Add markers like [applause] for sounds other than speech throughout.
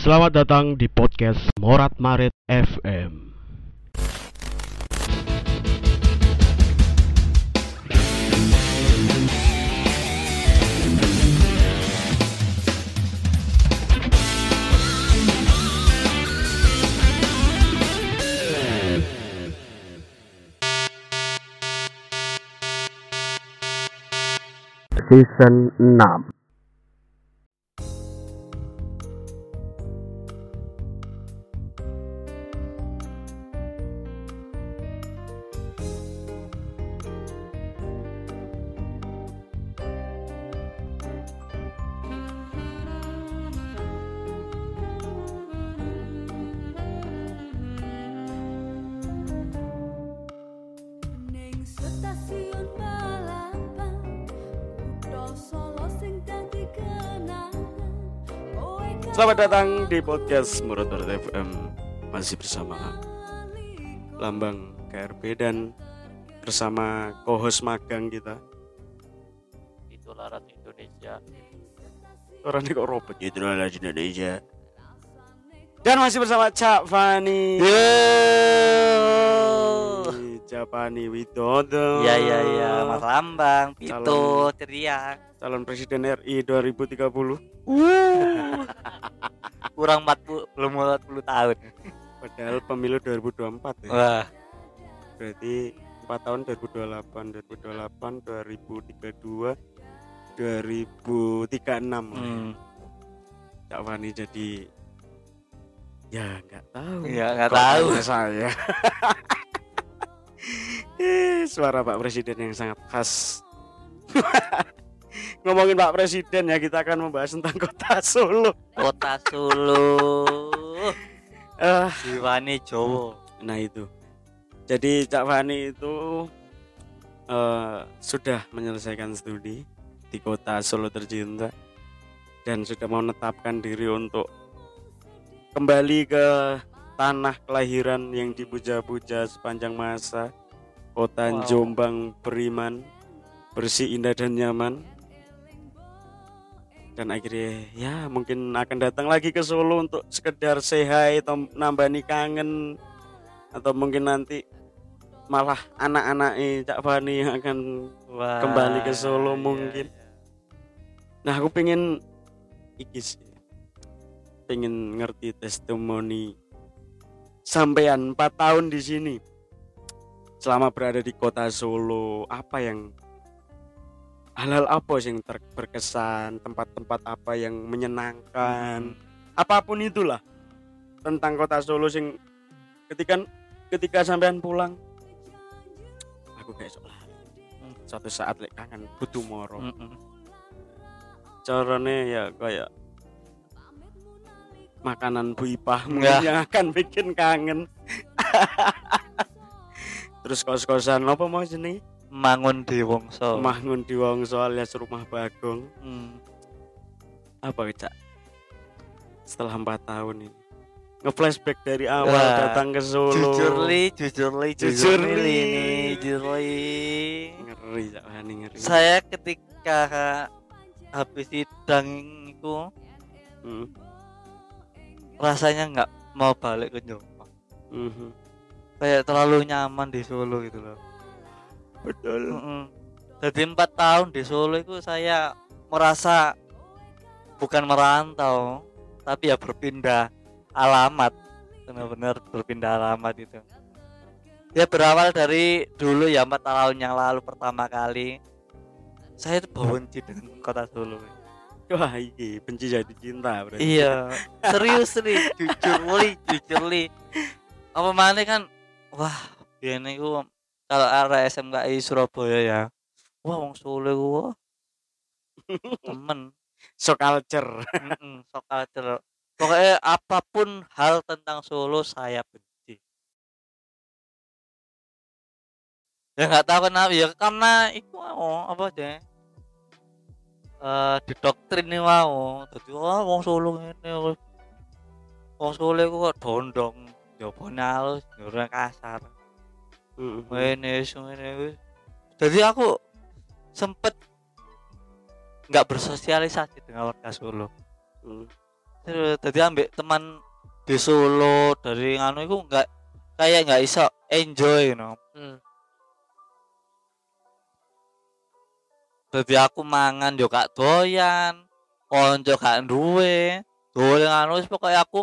Selamat datang di podcast Morat Marit FM. Season 6 Selamat datang di podcast Murut FM Masih bersama Lambang KRP dan bersama co-host magang kita. Itu larat Indonesia. Orang ini kok robot? Gitu di Indonesia. Dan masih bersama Cak Fani. Cak Fani Widodo. Iya iya iya. Mas Lambang Pito Calon- ceria Calon Presiden RI 2030 [laughs] kurang 40 belum 40 tahun. Padahal pemilu 2024 ya. Wah. Berarti 4 tahun 2028 2028 2032 2036 hmm. Cak Fani jadi ya nggak tahu. Ya nggak tahu. Saya. [laughs] Eh, suara Pak Presiden yang sangat khas [laughs] ngomongin Pak Presiden ya kita akan membahas tentang kota Solo. Kota Solo. Eh, Diwani Jowo nah itu. Jadi Cak Fani itu eh, sudah menyelesaikan studi di kota Solo tercinta dan sudah menetapkan diri untuk kembali ke tanah kelahiran yang dipuja-puja sepanjang masa kota Wow. Jombang Beriman bersih indah dan nyaman dan akhirnya ya mungkin akan datang lagi ke Solo untuk sekedar hi atau nambani kangen atau mungkin nanti malah anak-anak Cak Fani yang akan Wah, Kembali ke Solo iya, mungkin. iya. Nah aku pengen iki sih pengen ngerti testimoni sampean 4 tahun di sini selama berada di kota Solo apa yang hal-hal apa yang ter- berkesan tempat-tempat apa yang menyenangkan? Apa pun itulah. Tentang kota Solo sing ketika ketika sampean pulang aku kayak sok lali. suatu saat lek kangen butuh moro. Mm-mm. caranya ya kayak makanan Bu Ipah mungkin Nggak. yang akan bikin kangen. [laughs] Terus kos-kosan apa mau jenenge Mangun di Wongso. Mangun di Wongso alias rumah Bagong. Hmm. apa cak setelah empat tahun ini. Ngeflashback dari awal Wah, datang ke Solo. jujur li jujur li Jujur jujur li li. ini jujur li. Ngeri cak. Hani ngeri. Saya ketika habis sidang itu Hmm, rasanya nggak mau balik ke Jombang mhm. kayak terlalu nyaman di Solo gitu loh betul. Mm-mm. jadi empat tahun di Solo itu saya merasa bukan merantau tapi ya berpindah alamat. Benar-benar berpindah alamat itu. Ya berawal dari dulu ya empat tahun yang lalu pertama kali. Saya itu benci dengan kota Solo. Wah iki benci jadi cinta berarti. Iya. Serius nih jujur li jujur li apa mana kan wah ini ku kalau arah SMKI Surabaya ya. Wah wong Solo wah, temen. So culture. Sok culture. pokoknya apa pun hal tentang Solo saya benci. Ya nggak tahu kenapa ya karena itu mau apa deh eh didoktrin nih mau. Jadi wah wong Solo ini wong Solo kok dondong. Jawabnya halus jawabnya kasar Ini wis. jadi aku sempet nggak bersosialisasi dengan warga Solo Hmm. Terus tadi ambek teman di Solo dari nganu itu nggak kayak nggak iso enjoy you know. Hmm. Jadi aku mangan yo gak doyan, konco gak duwe, doyan anu pokoke aku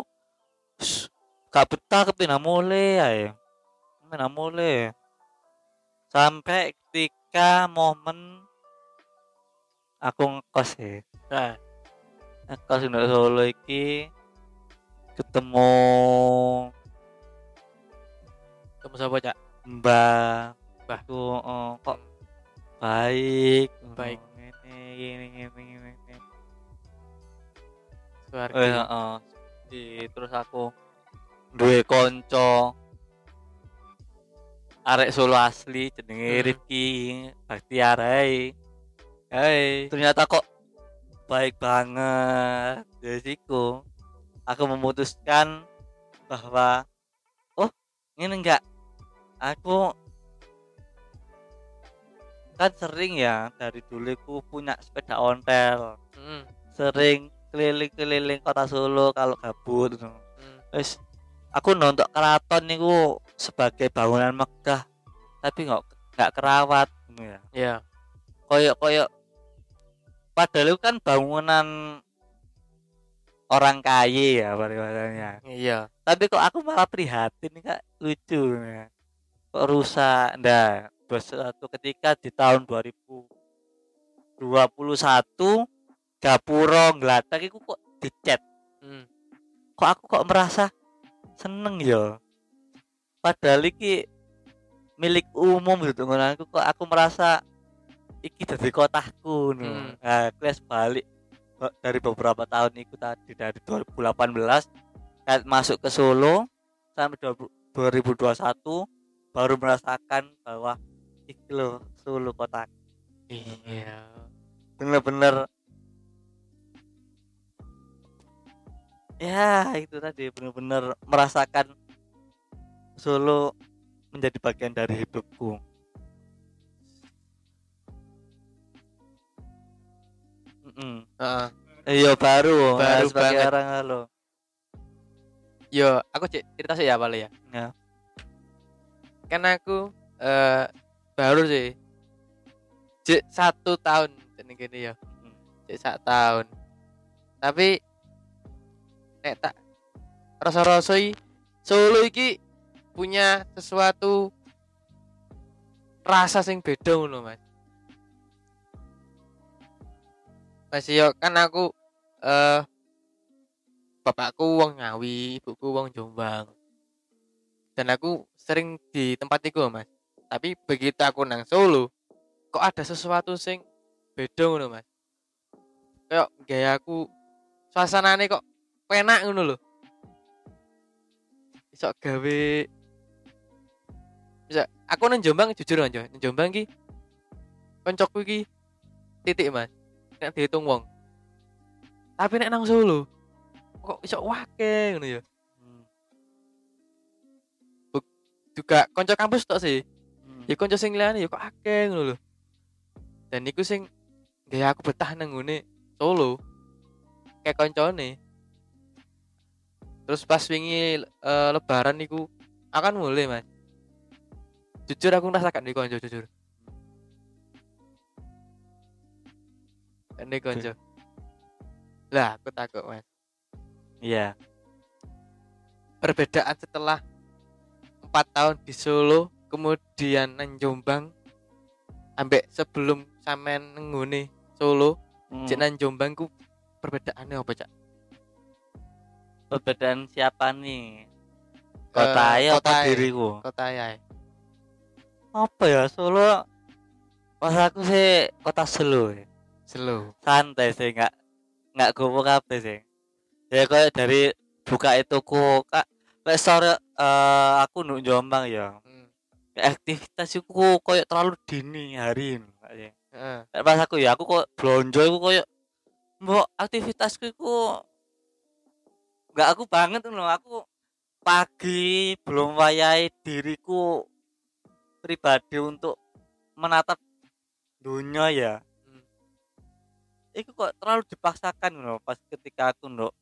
gak betah kepindah mulai ae. Kepindah mulai. Sampai ketika momen aku ngekos ya. Nah, Ngekos di Solo iki ketemu kamu siapa cak? Mbak Mbah. Tuh, oh, kok baik Baik. Oh, ini gini gini, gini. Suarga. Eh, heeh. Di terus aku duwe konco arek Solo asli jenenge Hmm. Rifki Baktiar hai. Hai. Ternyata kok baik banget. Jadi siku aku memutuskan bahwa oh, ini enggak aku kan sering ya dari dulu aku punya sepeda ontel Hmm. sering keliling-keliling kota Solo kalau gabut. Hmm. Wes aku nonton keraton niku sebagai bangunan megah tapi nggak nggak kerawat gitu ya. Ya. Koyok koyok padahal itu kan bangunan orang kaya ya pariwisatanya. Iya. Tapi kok aku malah prihatin kak lucu ya. Kok rusak? Nah, suatu ketika di tahun 2021 Gapuro nglatak iku kok dicat. Hmm. Kok aku kok merasa seneng ya. Padahal iki milik umum gitu ngono aku kok aku merasa iki dari kotaku no. Hmm. Nah, kelas balik dari beberapa tahun itu tadi dari 2018 kan masuk ke Solo sampai 20 2021 baru merasakan bahwa iki loh Solo kota Iya. bener-bener ya itu tadi bener-bener merasakan Solo menjadi bagian dari hidupku Mm-mm. Heeh. iya baru Baru nah, sebagai banget. orang halo Yo, aku cerita sih ya paling ya. Ya. Kan aku eh baru sih. Cek satu tahun jadi gini ya. Cek satu tahun. Tapi nek tak rasa-rasa i, Solo iki punya sesuatu rasa sing beda ngono, Mas. Mas yo kan aku eh bapakku wong Ngawi, ibuku wong Jombang. Dan aku sering di tempat itu, Mas. Tapi begitu aku nang Solo, kok ada sesuatu sing beda ngono, Mas. Kayak gaya aku suasanane kok penak ngono lho. Iso gawe bisa aku nang Jombang jujur aja, nang Jombang ki koncoku ki titik, Mas. Nek dihitung wong. Tapi nek nang Solo kok iso wake ngono ya. Hmm. Juga konco kampus tok sih. Hmm. Ya konco sing liyane ya kok akeh ngono lho. Dan iku sing gaya aku betah nang ngene Solo. Kayak koncone. Terus pas wingi eh, lebaran niku akan mulai, Mas. Jujur aku ngerasakan di konco jujur. Ini konco. Lah, aku takut, Mas. iya perbedaan setelah empat tahun di Solo kemudian nang Jombang ambek sebelum sampean nenggone Solo Hmm. cek nang Jombang ku perbedaannya apa cak perbedaan siapa nih kota ya kota apa ya. diriku kota ya apa ya Solo pas aku sih kota Solo ya. Solo santai sih nggak nggak gowo kabeh sih ya kayak dari buka itu ku kak lek sore eh, aku nuk Jombang ya hmm. aktivitas iku koyo terlalu dini hari ini kayaknya. Heeh. Lek pas aku ya aku kok blonjo iku koyo mbok aktivitasku iku nggak aku banget loh aku pagi belum wayai diriku pribadi untuk menatap dunia ya. Hmm. itu kok terlalu dipaksakan loh pas ketika aku ndok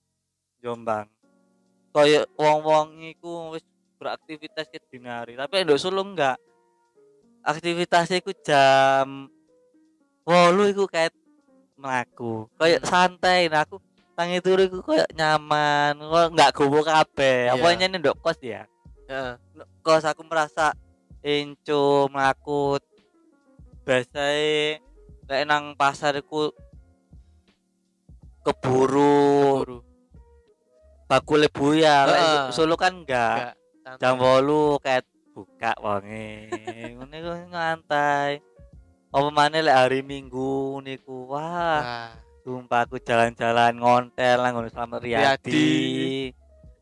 Jombang. Kayak wong-wong iku wis beraktivitas ke dini hari. Tapi ndok Solo enggak aktivitasnya iku jam wolu iku kayak melaku kayak santai. Nah aku tangi turu iku kayak nyaman. Kok nggak gowo kabeh. Iya. apa ini ndok kos ya? Heeh. Ndok kos aku merasa enco melaku biasanya kayak nang pasar iku keburu Guru. bakule buya Lek. Solo kan enggak Enggak. jam bolu kayak buka wonge [laughs] ngene ku ngantai apa maneh lek hari Minggu niku wah Wah. sumpah aku jalan-jalan ngontel nang ngono Slamet Riyadi. Riyadi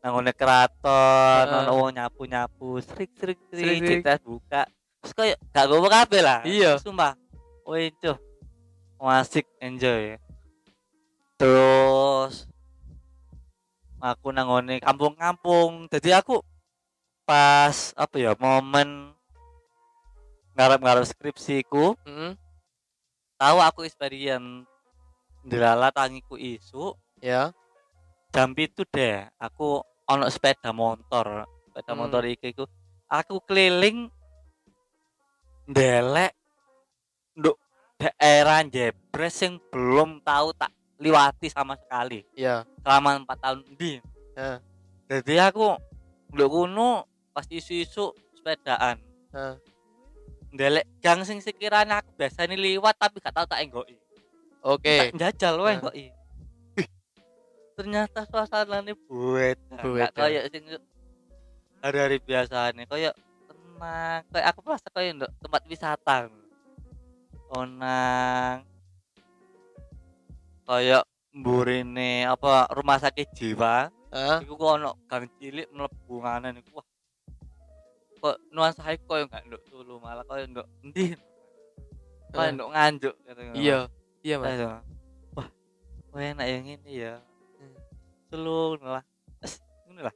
nang keraton Heeh. ono wong nyapu-nyapu srik-srik Srik-srik. srik tes buka terus kayak gak gowo kabeh lah Iya. sumpah woi cuh asik enjoy terus aku nang ngone kampung-kampung jadi aku pas apa ya momen ngarep-ngarep skripsiku Heeh. tahu aku experience ndelala tangiku isu Ya. jam itu deh aku ono sepeda motor sepeda Hmm. motor iki iku aku keliling ndelek nduk daerah Jebres yang belum tahu tak liwati sama sekali Ya. selama empat tahun di Heeh. jadi aku nduk kuno pas isu-isu sepedaan Heeh. ndelek gang sing sekiranya aku biasanya liwat tapi gak tahu tak enggoki Oke. tak jajal wae Nah. Kok ternyata suasananya buet Buet, nggak kayak sing hari-hari biasanya kayak tenang kayak aku merasa kayak ndok tempat wisata tenang kayak mburine apa rumah sakit jiwa Heeh. iku kok ono gang cilik mlebu nganan iku wah kok nuansa iku koyo gak ndok Solo malah koyo ndok endi koyo Heeh. ndok nganjuk. Iya. Iya, Mas. Wah, wah enak yang ini ya. Hmm. Selu lah. [sniffs] Ngono lah.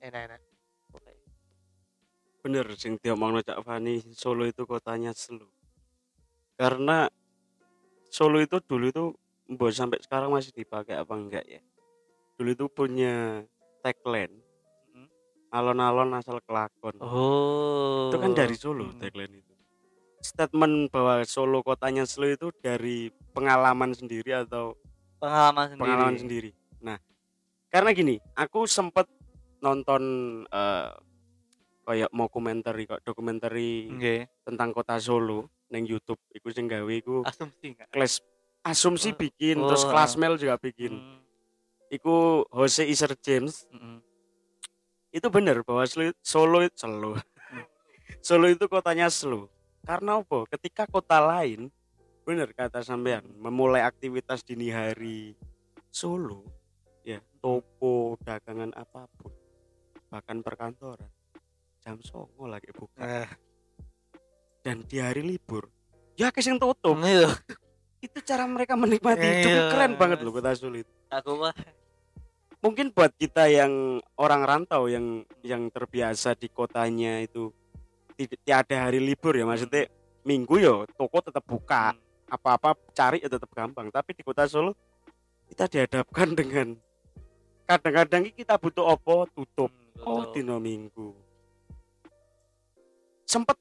Enak-enak. Oke. bener sing diomongno Cak Fani Solo itu kotanya slow karena Solo itu dulu itu mbok sampai sekarang masih dipakai apa enggak ya dulu itu punya tagline Mhm. alon-alon asal kelakon Oh. itu kan dari Solo Hmm. tagline itu statement bahwa Solo kotanya slow itu dari pengalaman sendiri atau Pengalaman sendiri. pengalaman sendiri. Nah, karena gini, aku sempet nonton eh kayak mau komentar kok dokumentari Nggih. tentang kota Solo neng YouTube iku sing gawe iku Asumsi enggak? kelas asumsi Oh, bikin terus oh. kelas Mel juga bikin. Hmm. Iku Jose Iser James Mm-mm. itu benar bahwa Solo Solo Solo [laughs] Solo itu kotanya slow. Karena apa? Ketika kota lain benar kata sampean memulai aktivitas dini hari Solo toko dagangan apa pun bahkan perkantoran jam songo lagi buka. Eh, dan di hari libur ya kesing tutup. Iya. itu cara mereka menikmati hidup Iya. keren banget loh kota Solo itu. Aku mah. Mungkin buat kita yang orang rantau yang yang terbiasa di kotanya itu tidak tiada hari libur ya maksudnya minggu yo toko tetap buka. Apa-apa cari ya tetap gampang. Tapi di kota Solo kita dihadapkan dengan kadang-kadang kita butuh opo tutup Hmm, oh dino minggu sempet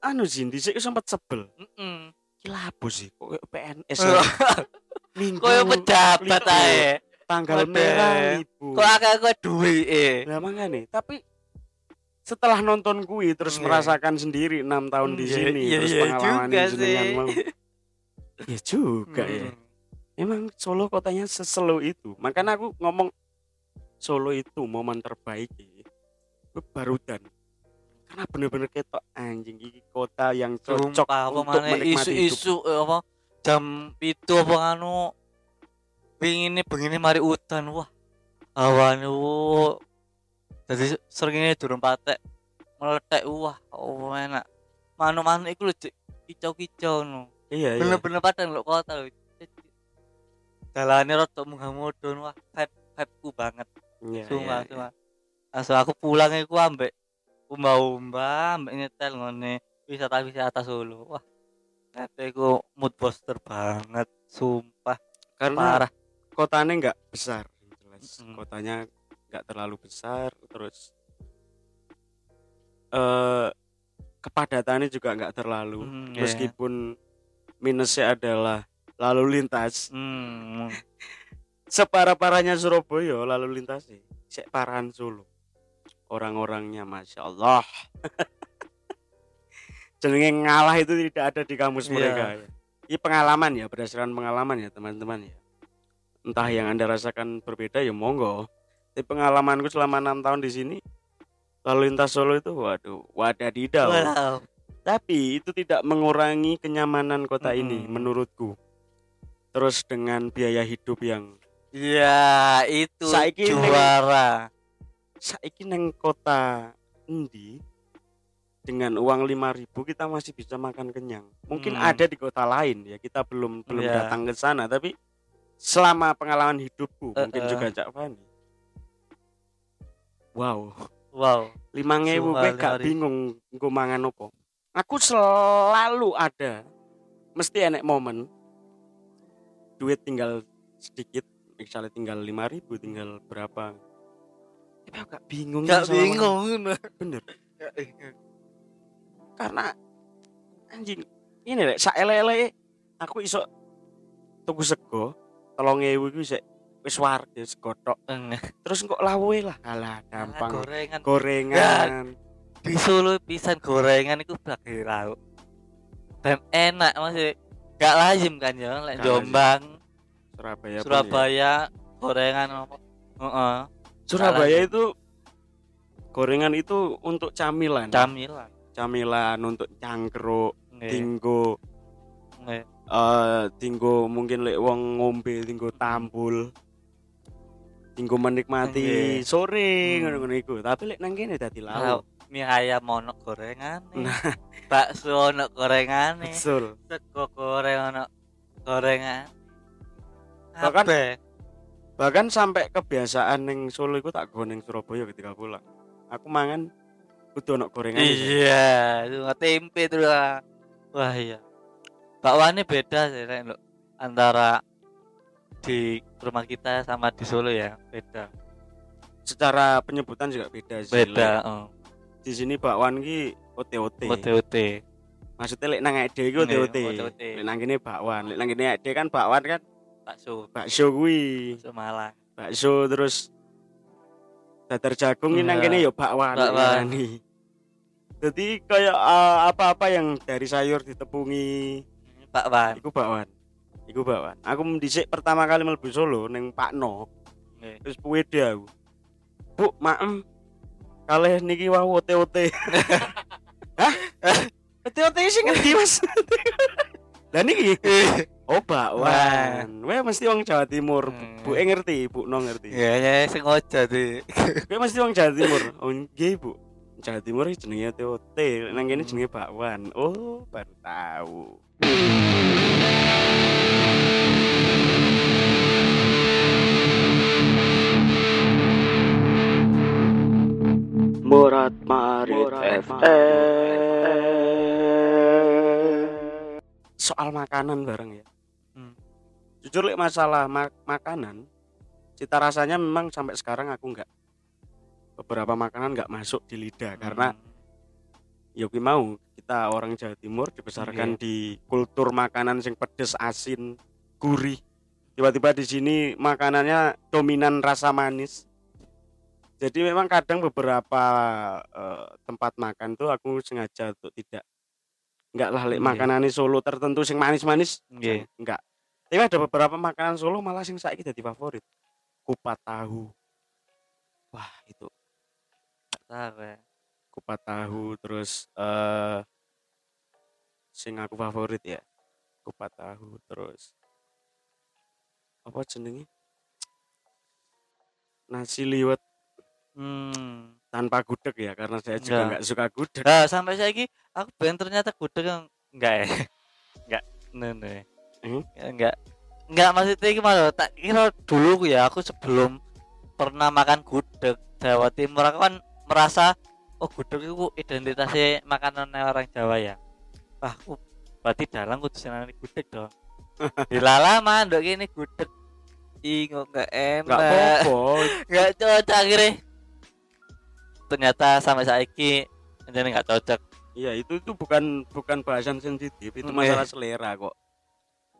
anu sih dhisik sempet sebel Mm-mm. gila apa sih kok PNS ya? [laughs] minggu Koyo pejabat ae. tanggal Waduh. merah libur Kok akeh kok duwike. Nah makanya, tapi setelah nonton kui terus Iya. merasakan sendiri enam tahun di Iya, sini iya, terus iya pengalaman juga jenengan sih. mau. [laughs] Ya juga ya. Mm. Emang Solo kotanya seselo itu. Makanya aku ngomong Solo itu momen terbaik ya. Gue barudan. Karena bener-bener ketok anjing iki kota yang cocok Sumpah, untuk maneh menikmati hidup. isu-isu eh, apa jam itu apa anu ini begini mari udan wah awan wuh jadi sering ini durung patek meletek wah oh enak manu-manu iku lho Cik. kicau-kicau no Iya, iya. bener-bener padang lho kota lho jalannya rada munggah mudun wah vibe vibeku banget Iya, Sumpah, iya, iya. sumpah. Langsung aku pulang iku ambek umba-umba, ambek nyetel ngene wisata-wisata Solo. Wah. Kata iku mood booster banget, sumpah Karena parah. kotanya nggak besar jelas. Mm. kotanya nggak terlalu besar terus eh kepadatannya juga nggak terlalu Hmm, iya. meskipun minusnya adalah lalu lintas Hmm. Separah parahnya Surabaya lalu lintasnya sek parahan Solo orang-orangnya masya Allah [laughs] jenenge ngalah itu tidak ada di kamus Iya. mereka ya. ini pengalaman ya berdasarkan pengalaman ya teman-teman ya entah yang anda rasakan berbeda ya monggo tapi pengalamanku selama enam tahun di sini lalu lintas Solo itu waduh wadadidaw Wow. tapi itu tidak mengurangi kenyamanan kota ini Mm-mm. menurutku terus dengan biaya hidup yang Ya, itu Saiki juara. saiki neng kota endi dengan uang 5000 kita masih bisa makan kenyang. Mungkin Hmm. ada di kota lain ya, kita belum belum Iya. datang ke sana tapi selama pengalaman hidupku Eh, mungkin eh. juga Cak Fani. Wow, Wow. 5000 Sumpah, gue gak 5.000. bingung nggo mangan opo. Aku selalu ada mesti enek momen duit tinggal sedikit misalnya tinggal 5000 tinggal berapa? Tapi aku gak bingung Gak sama bingung. bener. Karena anjing ini lek sak ele aku iso tuku sego tolong ewu iku sik wis warga sego tok terus kok lawe lah. Alah gampang. Gorengan. gorengan. Di Solo pisan gorengan itu bagi lauk. Dan enak masih gak lazim kan ya, lek Jombang, Surabaya pun ya. Surabaya, gorengan apa? Heeh. Surabaya itu gorengan itu untuk camilan Camilan. camilan untuk cangkruk Nggih. tinggo eh tinggo mungkin lek wong ngombe tinggo tampul tinggo menikmati Nggih. sore Hmm. ngono-ngono iku tapi lek nang kene dadi Lauk. lauk Mie ayam ono gorengan. Nah. Bakso ono gorengan. betul Sego goreng ono gorengan. Bahkan- Kabeh. bahkan sampai kebiasaan ning Solo iku tak go ning Surabaya ketika pulang aku mangan kudu ono gorengan Iya, itu nggak tempe itu lah. Wah iya. Bakwannya beda sih Ren, Luk. antara di rumah kita sama di Solo ya, beda. secara penyebutan juga beda sih Beda, heeh. di sini bakwan ki OTOT OTOT. maksudnya lek nang iku Nggih, OTOT OTOT. lek nang kene bakwan lek nang kene kan bakwan kan Bakso. Bakso kuwi. Semalang. bakso terus dadar jagung ini nang Iya. kene ya bakwan Bakwan. jadi kayak eh, apa-apa yang dari sayur ditepungi. Bakwan. iku bakwan. Iku bakwan. Aku mendisik pertama kali mlebu Solo ning Pakno. Nggih. terus puwede aku. Bu maem. Kalih niki wau ote-ote. [laughs] Hah? Ote-ote sing ngendi Mas? [laughs] Lah niki oh bakwan Weh mesti wong Jawa Timur Hmm. Bu e ngerti Bu no ngerti Ya ya sengaja tuh. Kowe mesti wong Jawa Timur. Oh nggih, Bu. Jawa Timur iki jenenge TOT, nang kene jenenge bakwan. Oh, baru tahu. Murat Marit Soal makanan bareng ya. Hmm. Jujur lek masalah ma- makanan, cita rasanya memang sampai sekarang aku nggak beberapa makanan nggak masuk di lidah karena ya mau kita orang Jawa Timur dibesarkan di kultur makanan sing pedes asin gurih tiba-tiba di sini makanannya dominan rasa manis jadi memang kadang beberapa eh, tempat makan tuh aku sengaja untuk tidak enggak lah lek Iya. makanannya Solo tertentu sing manis-manis Nggih. enggak tapi ada beberapa makanan Solo malah sing saiki jadi favorit kupat tahu wah itu Tahu ya. kupat tahu terus eh sing aku favorit ya kupat tahu terus apa jenenge nasi liwet Hmm. tanpa gudeg ya karena saya juga Enggak. nggak suka gudeg Nah, sampai saya aku ben ternyata gudeg yang enggak ya. [laughs] Enggak. Nene. Hmm? Ya, enggak. Enggak maksudnya iki malah tak kira dulu ya aku sebelum pernah makan gudeg Jawa Timur aku kan merasa oh gudeg itu identitasnya makanan orang Jawa ya. Wah, aku berarti dalang kudu seneng gudeg dong. [laughs] Dilala mandok ini gudeg ih kok nggak nggak enak apa-apa [laughs] nggak cocok akhirnya ternyata sampai saiki jadi nggak cocok iya itu itu bukan bukan bahasan sensitif itu Oke. masalah selera kok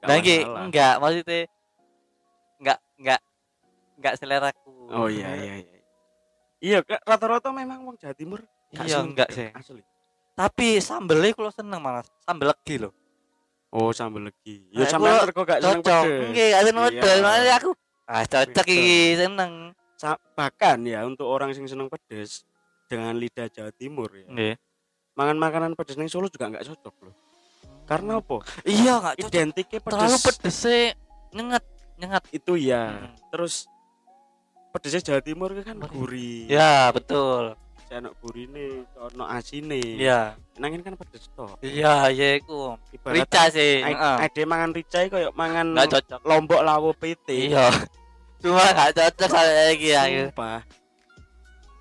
Nggak lagi masalah. enggak maksudnya enggak enggak enggak seleraku. Oh iya iya iya. Iya Kak, rata-rata memang wong Jawa Timur Iya, enggak sih. asli. Tapi sambelnya kalau seneng malah sambel legi loh. Oh sambal legi. Ya Nah, aku mergo gak seneng cocok. pedes enggak gak seneng Iya. pedes makanya aku ah cocok iki seneng. Sa- bahkan ya untuk orang yang seneng pedes dengan lidah Jawa Timur ya. Nggih. mangan makanan pedes neng Solo juga nggak cocok loh karena apa? Iya nggak cocok. Identiknya pedes. Terlalu pedes sih nyengat nyengat. Itu ya. Hmm. terus pedesnya Jawa Timur kan gurih. Ya betul. Saya ono gurine ono asine. Iya nangin kan pedes toh iya iya iku. Ibarat rica sih ade mangan rica kayak mangan cocok. lombok lawo PT iya. Cuma nggak cocok saya lagi ya. Sumpah.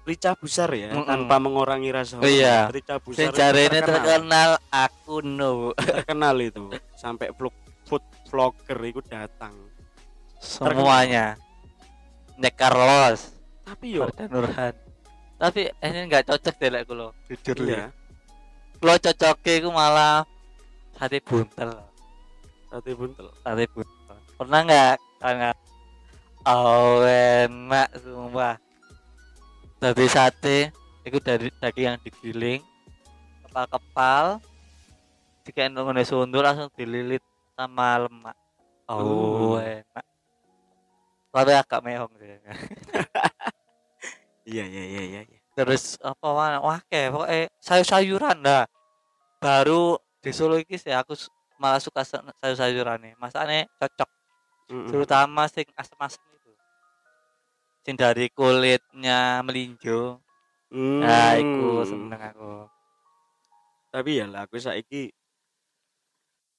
Rica besar ya Mm-mm. tanpa mengurangi rasa Oh, iya. hormat. rica besar ini terkenal, terkenal aku no. Terkenal itu. Sampai vlog food vlogger itu datang. Semuanya. Nek Carlos. Tapi yo. Nurhan. Tapi ini nggak cocok deh lek kulo. Jujur iya. Ya kulo cocoknya itu malah sate buntel. Sate buntel. Sate buntel. Pernah nggak? Karena oh enak sumpah dari sate itu dari daging yang digiling kepal-kepal jika ngono sundur langsung dililit sama lemak. Oh Uh. enak. Tapi agak mehong sih. [laughs] Iya iya iya iya iya. terus apa wah wah kayak pokoknya sayur-sayuran dah. Baru di Solo iki sih aku malah suka sayur-sayuran nih. Masaknya cocok. Mm-mm. terutama sing asem-asem itu sing dari kulitnya melinjo Hmm. nah iku seneng aku tapi ya lah aku saiki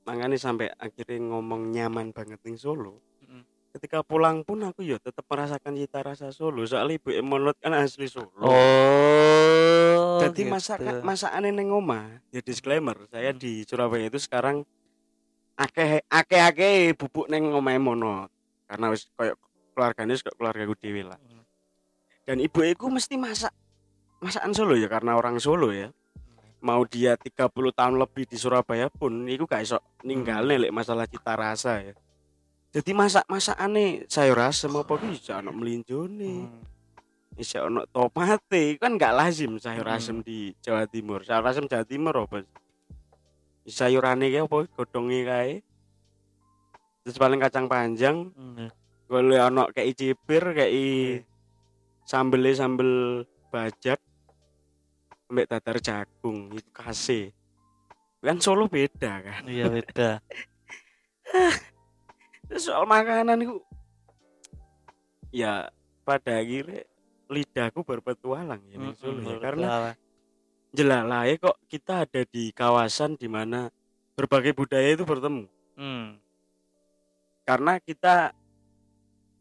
makanya sampai akhirnya ngomong nyaman banget ning Solo Mm. ketika pulang pun aku ya tetap merasakan cita rasa Solo soalnya ibu Emonot kan asli Solo oh jadi gitu. masakan masakan neng omah ya disclaimer saya Hmm. di Surabaya itu sekarang akeh akeh akeh bubuk neng omah Emonot karena wis koyo keluarganya koyo keluarga gue dewi lah. Hmm. dan ibu iku mesti masak masakan Solo ya karena orang Solo ya. Mau dia 30 tahun lebih di Surabaya pun itu gak iso ninggal lek masalah cita rasa ya. Jadi masak masakane sayur asem apa bisa ono melinjone. Hmm. bisa ono tomate kan gak lazim sayur Hmm. asem di Jawa Timur. Sayur asem Jawa Timur apa? Sayurane kayak apa? Godongnya kayak terus paling kacang panjang. Hmm. Boleh ono kayak cipir kayak sambelnya sambel bajak ambek tatar jagung itu kasih kan Solo beda kan? Iya beda. [laughs] Soal makanan itu ya pada akhirnya lidahku berpetualang ya ning Solo ya. Karena ya kok kita ada di kawasan di mana berbagai budaya itu bertemu. Hmm. karena kita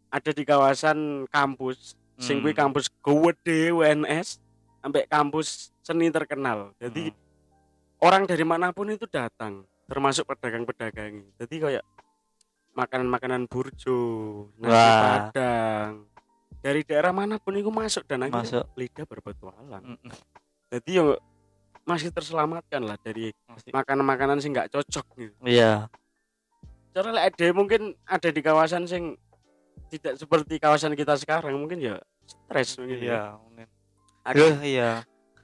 ada di kawasan kampus sing kuwi Hmm. kampus gede UNS sampai kampus seni terkenal jadi Hmm. orang dari mana pun itu datang termasuk pedagang-pedagang jadi kayak makanan-makanan burjo nasi Wah. padang dari daerah mana pun itu masuk dan akhirnya masuk lidah berpetualang Mm-mm. jadi yo masih terselamatkan lah dari makanan-makanan sing nggak cocok gitu iya cara lek ada mungkin ada di kawasan sing tidak seperti kawasan kita sekarang mungkin ya stres mungkin ya. iya mungkin Aku- Aduh, iya.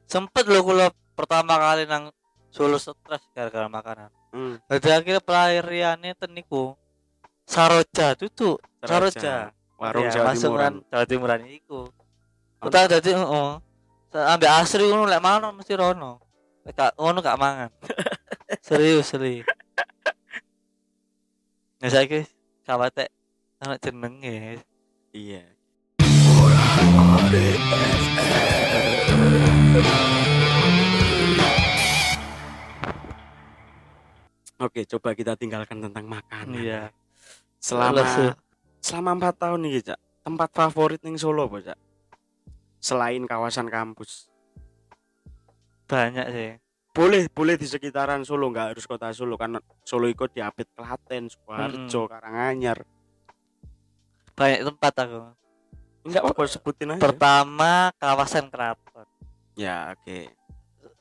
Sempet loh kalau pertama kali nang Solo stres gara-gara makanan. Hmm, Jadi akhirnya pelariannya teniku Saroja tutup Saroja. Warung Iya, Jawa Timuran. Jawa Timuran iku kita jadi heeh. Ambil asri ngono lek mana mesti rono. Lek ngono gak mangan. [laughs] Serius serius. Nah saiki kawate anak jenenge iya Oke, coba kita tinggalkan tentang makanan. iya Selama Lesu. selama empat tahun nih, Cak. Tempat favorit ning Solo apa, Cak? Selain kawasan kampus. banyak sih Boleh, boleh di sekitaran Solo, nggak harus kota Solo karena Solo ikut diapit Klaten, Sukoharjo, Karanganyar. Banyak tempat aku. Enggak apa sebutin aja. Pertama kawasan keraton. Ya oke.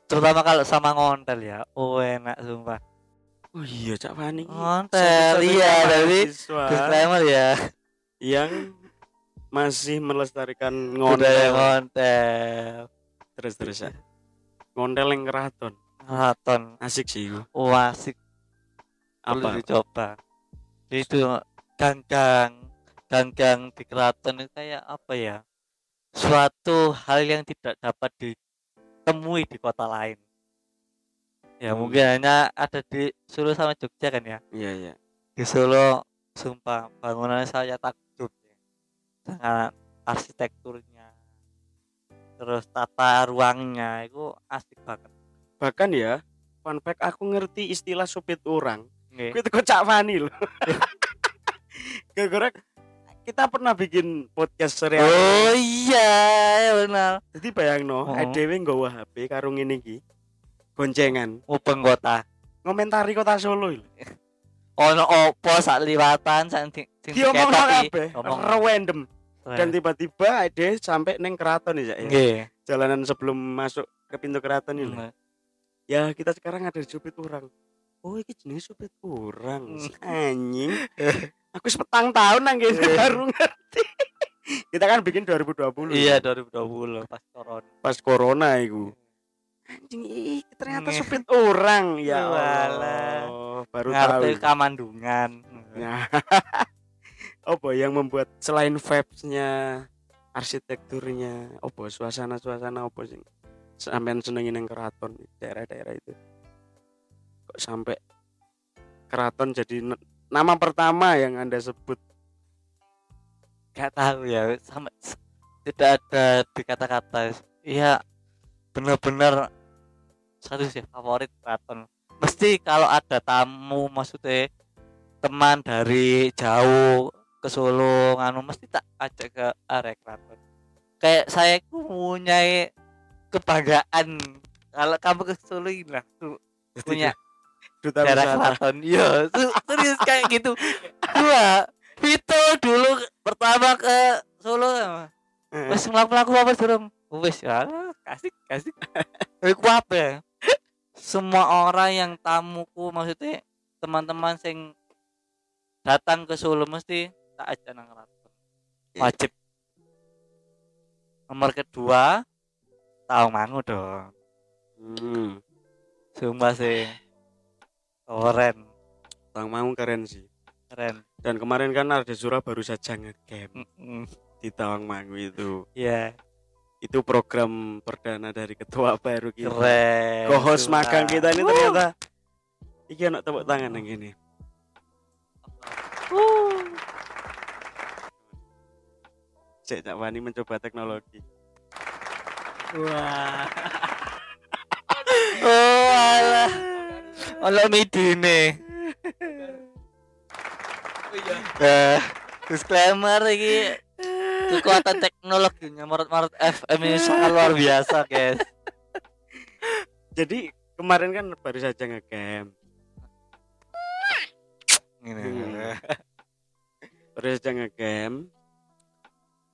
Terutama kalau sama ngontel ya. Oh enak sumpah. Oh iya cak Fani. Ngontel iya mahasiswa disclaimer ya. yang masih melestarikan budaya ngontel. ngontel. Terus terus ya ngontel yang keraton. Keraton. Asik sih gua. wah asik. Perlu apa? dicoba. Itu ganggang ganggang di keraton itu kayak apa ya suatu hal yang tidak dapat ditemui di kota lain ya Hmm. mungkin hanya ada di Solo sama Jogja kan ya iya iya di Solo sumpah bangunan saya takjub ya. dengan arsitekturnya terus tata ruangnya itu asik banget bahkan ya fun fact aku ngerti istilah supit orang Nggih. Gue tuh cak Fani. [laughs] Gara-gara kita pernah bikin podcast serial. oh iya ya benar Jadi bayang no, Oh. EDW nggawa HP karung ini ki. Goncengan. mubeng kota Ngomentari kota Solo lho. ono opo sak liwatan sak Dia ngomong kabeh, Ngomong. random. Dan tiba-tiba EDW sampai neng keraton ya, nggih Jalanan sebelum masuk ke pintu keraton ini. Hmm. Ya, kita sekarang ada di supit orang. Oh, ini jenis supit orang. Si Anjing. [laughs] Aku sepetang tahun nang kene Iya. baru ngerti. kita kan bikin 2020. iya 2020 pas corona. Pas corona itu anjing ih ternyata supit orang ya. Allah. Baru tahu ngerti kamandungan. Nah [laughs] apa yang membuat selain vibes-nya arsitekturnya apa suasana-suasana apa sih sampean senengin yang keraton daerah-daerah itu? Kok sampai keraton jadi nama pertama yang anda sebut. Gak tahu ya sama tidak ada di kata-kata. Iya bener-bener satu sih favorit keraton mesti kalau ada tamu maksudnya teman dari jauh ke Solo nganu mesti tak ajak ke area keraton kayak saya ku punya kebanggaan kalau kamu ke Solo ini lah tuh punya duta daerah keraton iya se- serius kayak gitu. Dua Vito dulu pertama ke Solo. Wes melaku-laku apa durung wes ya kasih kasih iku apa? Semua orang yang tamuku maksudnya teman-teman sing datang ke Solo mesti tak aja nang keraton wajib. Nomor kedua tahu mangu dong. Hmm. sumpah sih keren Bang Mangu keren sih. Keren dan kemarin kan ada Zura baru saja ngecamp Mm-mm. di Tawangmangu itu. Iya, itu program perdana dari ketua baru kita. Keren. Sumpah. magang kita ini ternyata. Iki anak tepuk tangan yang gini. Cek Cak Wani mencoba teknologi. Wah. [laughs] oh, Ono midine. Eh, disclaimer iki kekuatan teknologinya Maret-Maret FM ini sangat luar biasa, guys. jadi kemarin kan baru saja ngecamp Ini. Hmm. baru saja ngecamp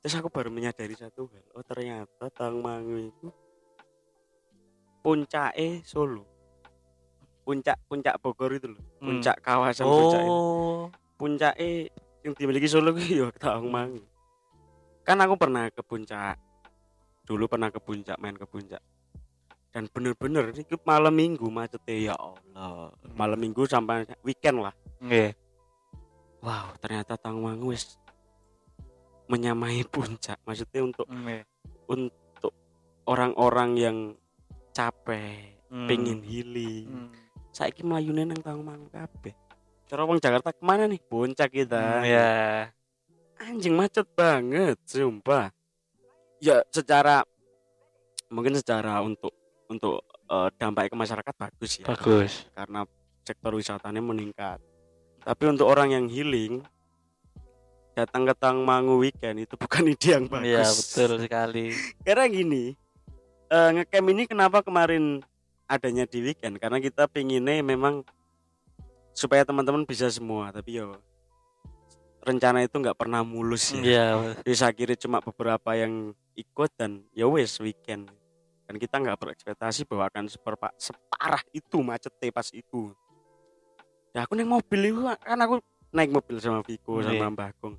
terus aku baru menyadari satu hal oh ternyata Tawangmangu itu puncaknya Solo puncak puncak Bogor itu loh Hmm. puncak kawasan puncak itu Oh. puncaknya yang dimiliki Solo gue ya Tawangmangu kan aku pernah ke puncak dulu pernah ke puncak main ke puncak dan bener-bener ini malam minggu macetnya ya Allah malam minggu sampai weekend lah Nggih. wow ternyata Tawangmangu wis menyamai puncak maksudnya untuk Nggih. untuk orang-orang yang capek Hmm. pengen healing Hmm. Saiki melayune nang Tawangmangu kabeh. Cara wong Jakarta ke mana nih? Puncak kita. Hmm, Ya. anjing macet banget sumpah. Ya secara mungkin secara untuk untuk eh, dampak ke masyarakat bagus ya. Bagus. karena sektor wisatanya meningkat. Tapi untuk orang yang healing datang ke Tangmangu weekend itu bukan [laughs] ide yang bagus. Iya, betul sekali. [laughs] karena gini eh ngecamp ini kenapa kemarin adanya di weekend karena kita pinginnya memang supaya teman-teman bisa semua tapi yo rencana itu nggak pernah mulus ya. Iya. Bisa kira cuma beberapa yang ikut dan ya wes weekend. Dan kita nggak berekspektasi bahwa akan seperpa, separah itu macetnya pas itu. Ya aku naik mobil itu kan aku naik mobil sama Viko Iya. sama Mbak Gong.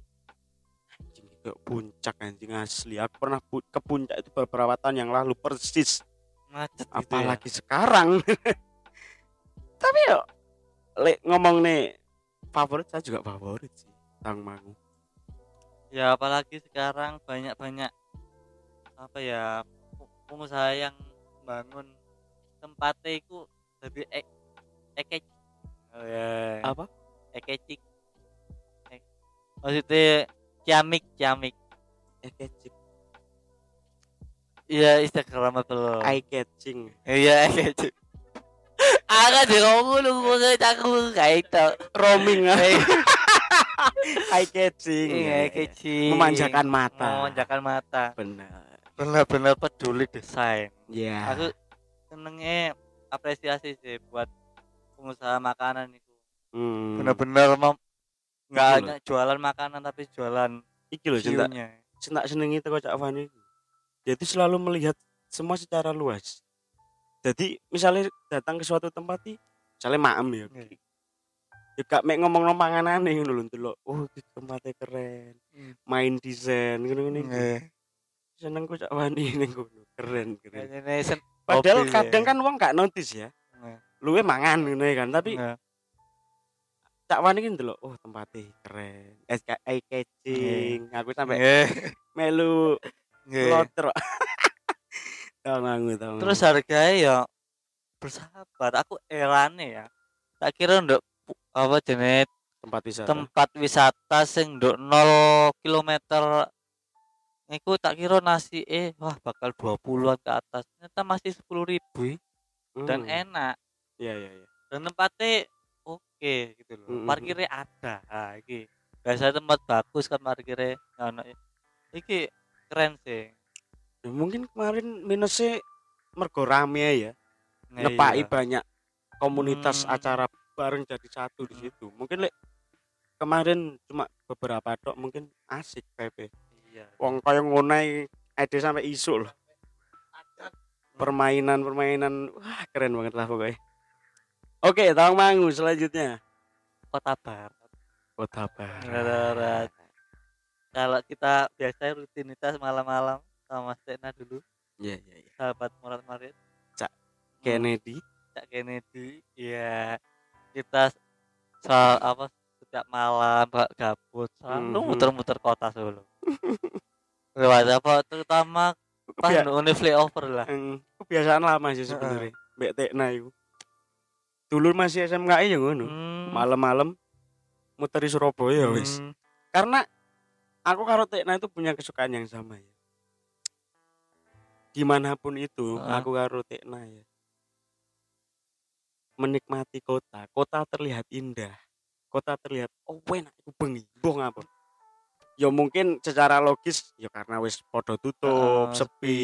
Ke puncak anjing asli. Aku pernah ke puncak itu beberapa tahun yang lalu persis. Macet gitu ya. Apalagi sekarang. [laughs] Tapi yo lek ngomong nih favorit saya juga favorit sih. Tangmangu. Ya apalagi sekarang banyak-banyak apa ya pengusaha yang bangun tempatnya itu lebih ek ekecik. Oh, ya. Apa? Ekecik. Ek- Maksudnya ciamik ciamik. Eye Iya Instagramable. catching. Iya ekecik. Aga di ngomong lu gue aku kayak itu. Roaming ah. eye [laughs] catching. Iya ekecik. Memanjakan mata. Memanjakan mata. Benar. Benar-benar peduli desain. Ya. aku senengnya apresiasi sih buat pengusaha makanan itu Hmm. bener-bener mem nggak hanya jualan makanan tapi jualan Iki loh cinta cinta seneng itu kok Cak Fani. Dia itu selalu melihat semua secara luas. Jadi misalnya datang ke suatu tempat nih, misalnya maem ya. Iya. Ya gak mek ngomong no panganan nih lho ndelok. Oh, tempatnya keren. Hmm. Main desain ngono-ngono. iki. Nggih. Seneng kok Cak ning kono. Keren, keren. Padahal hobi kadang ya. kan wong gak notice ya. Nggih. Luwe mangan ya kan, tapi Nggih. Cak Fani kan ndelok, oh tempatnya keren. SK eye catching. Aku sampai Nggih. melu Nggih. loter. [laughs] Tahu tahu. terus harganya ya bersahabat aku erane ya tak kira nduk pu- apa jenis tempat wisata. tempat wisata sing nduk 0 kilometer Iku tak kira nasi eh wah bakal 20-an ke atas. Ternyata masih 10.000 ribu dan Hmm. enak. Iya, iya, iya. dan tempatnya oke gitu loh Mm, mm, parkirnya ada nah, iki biasanya tempat bagus kan parkirnya ono iki keren sih Ya, mungkin kemarin minusnya mergo rame ya. Nah, Nepai iya. banyak komunitas Hmm. acara bareng jadi satu di situ. Mungkin lek kemarin cuma beberapa tok mungkin asik PP. iya Wong kaya ngono ae ade sampai isu loh. Permainan-permainan wah keren banget lah pokoknya. Oke, Tawang Mangu selanjutnya. kota barat Kota Barat. Kalau kita biasa rutinitas malam-malam sama Mas Tekna dulu Iya, iya, iya. sahabat Murat Marit Kennedy. Cak Kennedy ya kita soal apa setiap malam gak gabut selalu Mhm. muter-muter kota Solo [laughs] lewat apa terutama pas Kebia- flyover lah kebiasaan lama sih sebenarnya. Mbak Tekna itu. Dulu masih SMK ya ngono. Hmm, Malam-malam muteri Surabaya wis. hmm, Karena aku karo Tekna itu punya kesukaan yang sama ya. Di mana pun itu, Heeh. aku karo Tekna ya. Menikmati kota, kota terlihat indah, kota terlihat oh enak itu bengi, boh ngapa? Ya mungkin secara logis ya karena wis podo tutup, Heeh, sepi,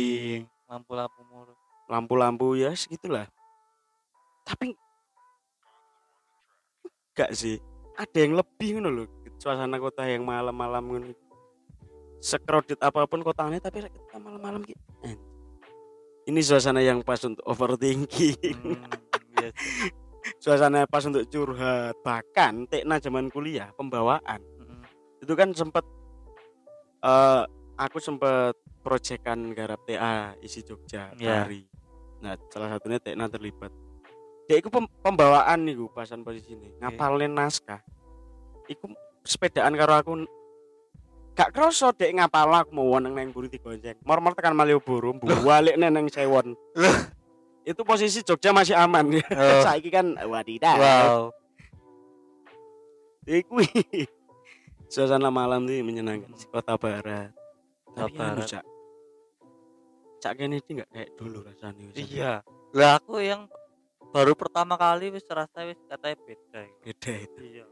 lampu-lampu murah lampu-lampu ya segitulah. Tapi enggak sih, ada yang lebih ngono loh, suasana kota yang malam-malam ngono. Sekrodit apa pun kotanya tapi ketika malam-malam gitu. Ini suasana yang pas untuk overthinking, Hmm, iya sih. [laughs] suasana pas untuk curhat. Bahkan Tekna zaman kuliah pembawaan Mm-mm. itu kan sempet eh aku sempet proyekan garap TA isi Jogja Iya. hari. Nah, salah satunya Tekna terlibat. Dia itu pem- pembawaan nih gue pasan posisi ini ngapalin naskah. Iku sepedaan karo aku gak kroso dek ngapal aku mau nang nang buri digonceng. Mor-mor tekan Malioboro, balik neng Sewon. itu posisi Jogja masih aman ya. Oh. [laughs] Saiki kan wadidaw. wow Iku [laughs] suasana malam tuh menyenangkan di kota barat. Kota Tapi anu, Barat. Cak. Cak Kennedy nggak kayak dulu rasanya. iya lah aku yang baru pertama kali wis rasa wis katanya beda Beda itu. iya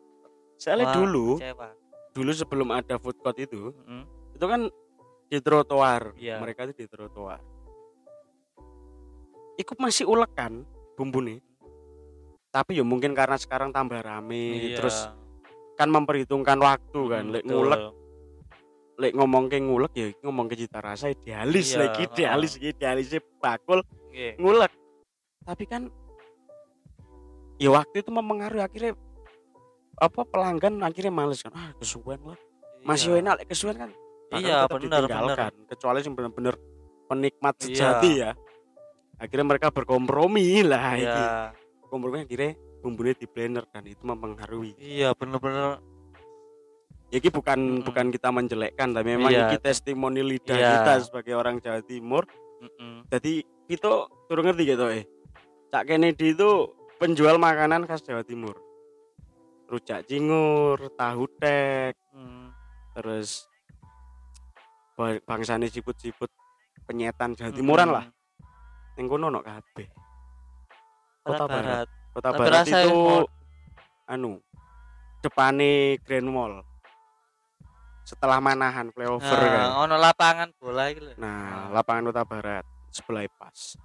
Soalnya Wah, dulu, kecewa dulu sebelum ada food court itu, Mm-mm. itu kan di trotoar. Iya. Mereka itu di trotoar. Iku masih ulek kan bumbu nih. Tapi ya mungkin karena sekarang tambah rame, Iya. terus kan memperhitungkan waktu kan Hmm, lek betul. ngulek lek ngomong ke ngulek ya ngomong ke cita rasa idealis Iya, lagi idealis idealis bakul Nggih. ngulek tapi kan ya waktu itu mempengaruhi akhirnya apa pelanggan akhirnya males kan ah kesuwen lah masih Iya. enak lek kesuwen kan Iya, bener, ditinggalkan. kecuali yang benar-benar penikmat Iya. sejati ya akhirnya mereka berkompromi lah Iya. iki. kompromi akhirnya bumbunya di blender dan itu mempengaruhi Iya, bener-bener ya ini bukan Mm-mm. bukan kita menjelekkan tapi memang Iya. ini testimoni lidah Iya. kita sebagai orang Jawa Timur mm-mm. jadi itu turun ngerti gitu eh Cak Kennedy itu penjual makanan khas Jawa Timur rujak cingur tahu tek Mm. terus ba- bangsane siput-siput penyetan Jawa Timuran lah yang kono ono kabeh Kota Barat, Barat. Kota Tapi Barat itu anu depane Grand Mall setelah Manahan flyover kan Nah, ono lapangan bola iki lho. Nah, lapangan Kota Barat sebelah pas.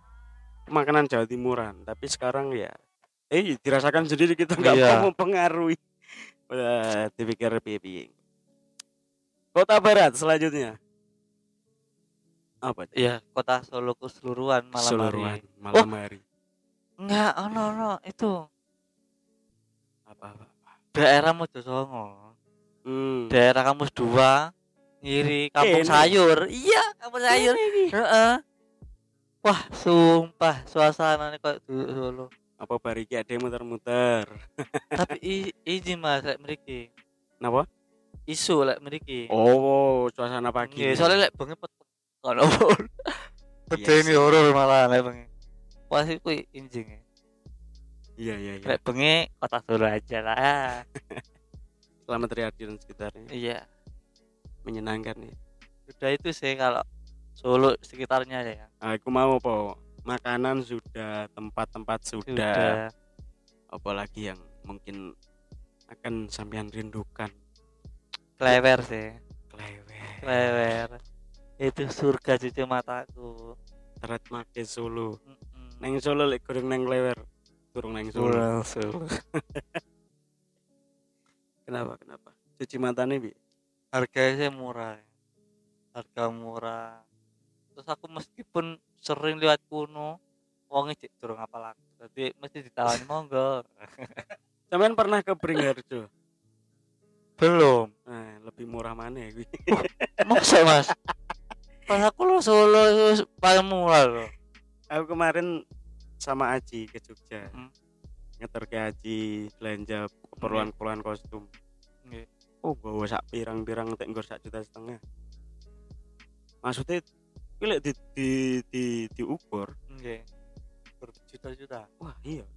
Makanan Jawa Timuran, tapi sekarang ya eh dirasakan sendiri kita nggak Iya. mau mempengaruhi. Udah dipikir piye Kota Barat selanjutnya. Apa? itu? Iya, kota Solo keseluruhan malam Seluruhan hari. malam hari. Enggak, ono ono itu Apa apa? apa. daerah Mojosongo. Hmm. Daerah kampus 2 ngiri kampung Ini. sayur. Iya, kampung sayur. Heeh. Wah, sumpah suasananya kayak dulu Solo. Apa bariki ada yang muter-muter? [laughs] Tapi i- izin Mas lek mriki. Napa? Isu lek mriki. Oh, suasana pagi. Nggih, soalnya lek bengi pet ono. [laughs] Iya Bedeni sih. horor malah lek bengi. Wah, iku injing. Iya, iya, iya. Lek bengi kota Solo aja lah. [laughs] Selamat Riyadi dan sekitarnya. Iya. Menyenangkan ya. Sudah itu sih kalau Solo sekitarnya ya. Aku mau apa? Makanan sudah, tempat-tempat sudah. Sudah. Apalagi yang mungkin akan sampean rindukan. Klewer sih. Klewer. Klewer. Itu surga cucu mataku. Teret make Solo. Mm-mm. Neng Solo lek goreng neng Klewer. Kurang neng Solo. Solo. Kenapa? Kenapa? Cuci mata nih, Bi. Harganya sih murah. Harga murah. Terus aku meskipun sering lewat kuno, wongnya cek durung apa lagi. Jadi mesti ditawani monggo. Sampean pernah ke Beringharjo? Belum. Nah, lebih murah mana ya, Bi? Masa mas? Pas aku lo Solo paling murah loh. Aku kemarin sama Aji ke Jogja. Hmm. Ngeter ke Aji belanja keperluan-keperluan kostum. Nggih. Oh, bawa sak pirang-pirang tek sak juta setengah. Maksudnya kuwi di di di diukur, Nggih. Berjuta-juta. wah iya.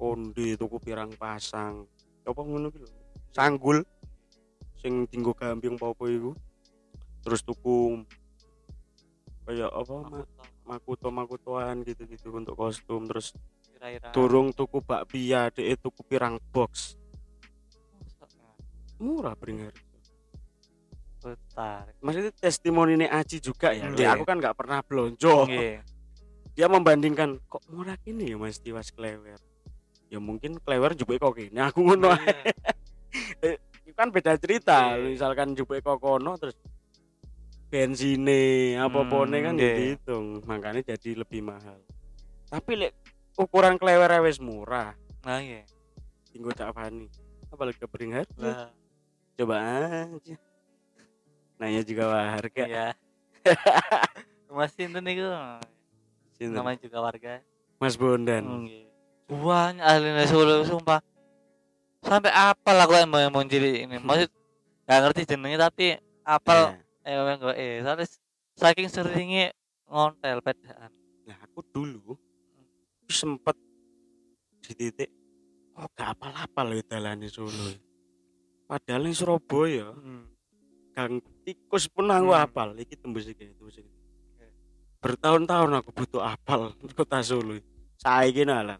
Konde tuku pirang pasang. Apa ngono lho. Sanggul sing dinggo gamping apa iku. Terus tuku kayak apa ma- makuto makutoan gitu-gitu untuk kostum terus durung tuku bakpia dek tuku pirang box murah beringar Bentar. maksudnya testimoni ini Aji juga ya Nggih. Ya, aku kan nggak pernah belonjo Nggih. dia membandingkan kok murah gini ya mas Tiwas Klewer ya mungkin Klewer juga kok gini aku ngono ae. Iya. [laughs] itu kan beda cerita Iya. misalkan juga kok kono terus bensine apa pone Hmm, kan nggih. dihitung makanya jadi lebih mahal tapi lek ukuran Klewer wis murah Nah, iya. tinggal Cak Fani apalagi ke Beringharjo Lah, coba aja nanya juga harga iya. [laughs] Mas Sinten itu Sinten? namanya juga warga. Mas Bondan Nggih. Banyak ahli Solo sumpah. Sampai apal aku emang emang jadi ini. Maksud nggak ngerti jenengnya tapi apal Nah, eh gue eh soalnya saking seringnya ngontel pedaan. nah aku dulu sempet di titik oh gak apal-apal ya dalane Solo padahal yang Surabaya gang tikus pun aku Hmm. apal iki tembus iki tembus iki bertahun-tahun aku butuh apal [laughs] kota Solo saiki nah lah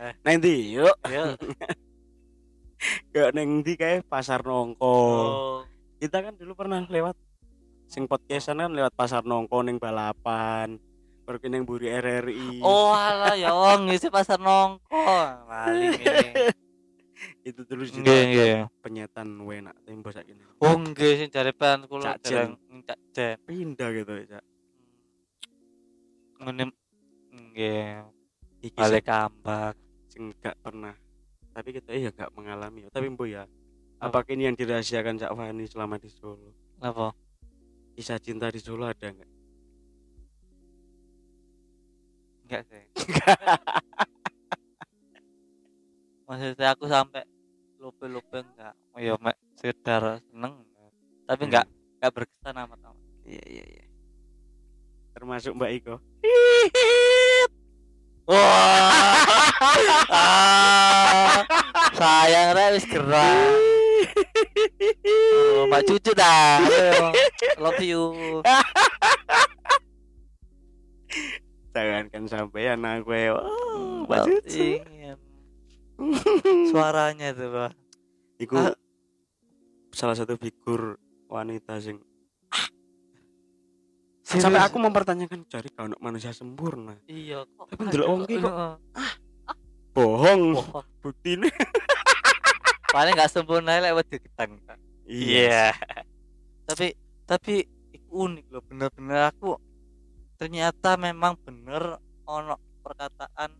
Eh. nanti yuk Ya. [laughs] ke neng kayak pasar nongko Oh. kita kan dulu pernah lewat sing podcastan kan lewat pasar nongko neng balapan pergi neng buri RRI Oh alah ya wong ngisi pasar nongko. Maling ini. [laughs] itu dulu situ Nggih, nggih. penyetan enak tempo saiki Oh, nggih sing jare pan kula dereng cak jen. pindah gitu ya Cak. Ngene nggih, iki balik kambak. sing gak pernah tapi kita ya gak mengalami tapi mbo ya apakah ini yang dirahasiakan Cak Fani selama di Solo Napa? kisah cinta di Solo ada nggak Enggak sih. [laughs] Maksudnya aku sampai lupa-lupa enggak. Oh ya, mek sekedar seneng. Tapi enggak enggak berkesan amat amat. iya iya iya termasuk Mbak Iko Wah. [laughs] ah, sayang rek wis gerak. Oh, Mbak cucu dah. Love you. jangankan sampean aku ya oh, Mbak Cucu ingin suaranya itu, Pak. Iku Ah. salah satu figur wanita sing Serius? sampai aku mempertanyakan cari kau manusia sempurna iya kok. Tapi ndelok wong ki kok Heeh. bohong Wah, bukti ini paling nggak sempurna lewat di ketang. Iya. tapi tapi unik loh bener-bener aku ternyata memang bener ono perkataan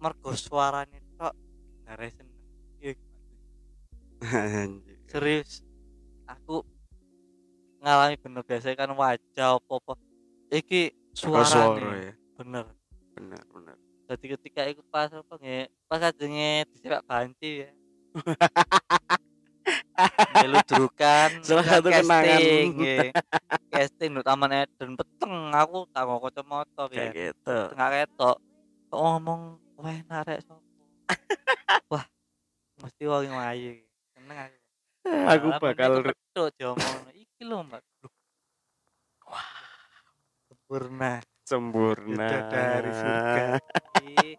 mergo [laughs] suaranya kok ngare seneng. Iya, serius aku ngalami bener biasanya kan wajah apa apa iki Suara suaranya ya? bener. Benar benar jadi ketika itu pas apa nge pas adanya disepak banci ya. [laughs] Meludrukan [laughs] Salah satu kenangan. Casting nu Taman Eden peteng. Aku tak nggo kacamata kayak ya. gitu. Tengah ketok. Ngomong wah narek sopo. [laughs] Wah, mesti wong ayu. Seneng aku. aku Malah bakal kepethuk diomongno iki lho, Mbak. Wah. Sempurna. sempurna Bidadari surga.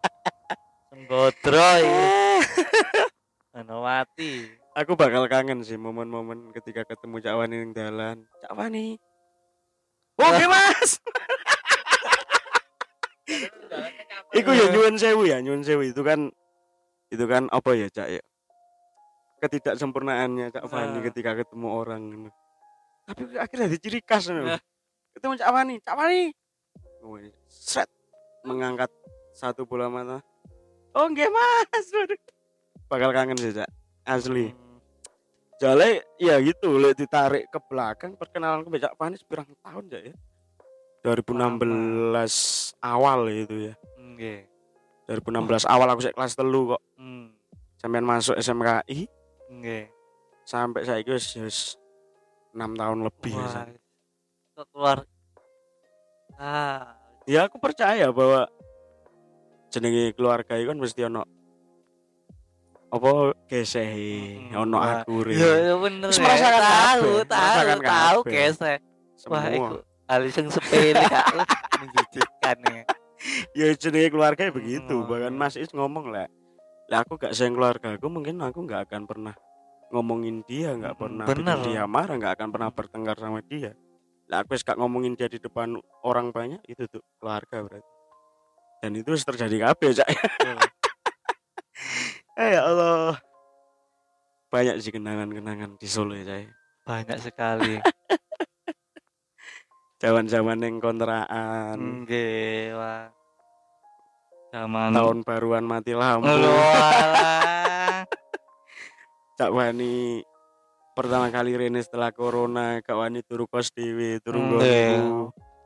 [laughs] Sembodro iki. [laughs] Anawati. aku bakal kangen sih momen-momen ketika ketemu Cak Wani yang jalan Cak Wani oke mas Iku ya nyuwun sewu ya nyuwun sewu. Itu kan itu kan apa ya Cak ya? Ketidaksempurnaannya Cak Fani Nah. ketika ketemu orang gitu. tapi akhirnya ada ciri khas gitu. Nah. ketemu Cak Fani Cak Fani! Wih, set mengangkat satu bola mata. Oh enggak mas. Bakal kangen sih Cak. Asli. Hmm. Jale ya gitu lek ditarik ke belakang perkenalan ke Cak Fani sepirang tahun Cak ya 2016 awal itu ya Nggih. 2016 awal aku sik kelas telu kok Hmm. sampean masuk SMKI Nggih. sampai saya wis wis 6 tahun lebih ya, Wah. Kok keluar ah ya aku percaya bahwa jenenge keluarga itu kan mesti ono apa gesehe Mm, ono akure ya ya bener Terus ya. merasakan tahu tahu tahu gesek wah itu hal yang sepele Kak. [laughs] menjijikkan ya. Ya jenenge keluarga ya begitu. Mm. bahkan Mas Is ngomong lah lah aku gak sayang keluarga aku mungkin aku nggak akan pernah ngomongin dia nggak pernah bener. dia marah nggak akan pernah bertengkar sama dia. Lah aku gak ngomongin dia di depan orang banyak itu tuh keluarga berarti. Dan itu terjadi kabeh cak. Eh [laughs] ya Allah. Banyak sih kenangan-kenangan di Solo ya cak. Banyak sekali zaman-zaman yang kontrakan nggih wah. Zaman tahun baruan mati lampu. Cak [laughs] Wani. Pertama kali Rene setelah corona Kak Wani turu kos dewe turu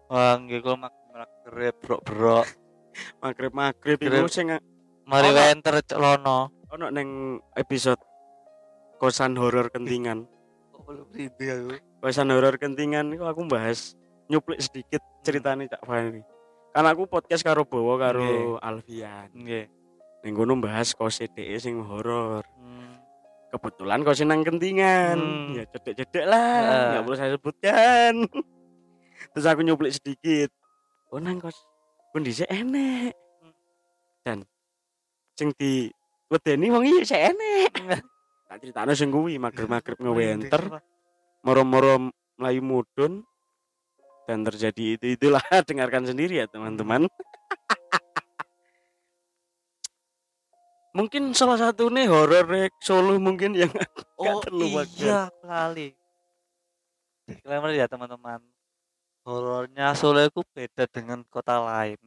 wah nggih kula mak magrib brok-brok. [laughs] Magrib magrib itu Magrib. sing mari Ono. wenter celono ono neng episode kosan horor kentingan. [laughs] Kok aku. Kosan horor kentingan itu aku bahas nyuplik sedikit ceritanya Cak Fani karena aku podcast karo Bowo karo Alfian. Nggih. Ning kono bahas kos DE sing horor. Hmm. kebetulan kau nang kentingan. Hmm. ya cedek-cedek lah Ah. nggak perlu saya sebutkan. [laughs] Terus aku nyuplik sedikit. Oh nang kos kondisi enek. Dan sing di wedeni wong iki sik enek. [laughs] Tak critakno sing kuwi magrib-magrib ngewenter. moro-moro melayu mudun dan terjadi itu itulah [laughs] dengarkan sendiri ya teman-teman mungkin salah satu nih horor rek Solo mungkin yang [laughs] Oh terlupakan. iya kali. Disclaimer ya teman-teman. Horornya Solo itu beda dengan kota lain.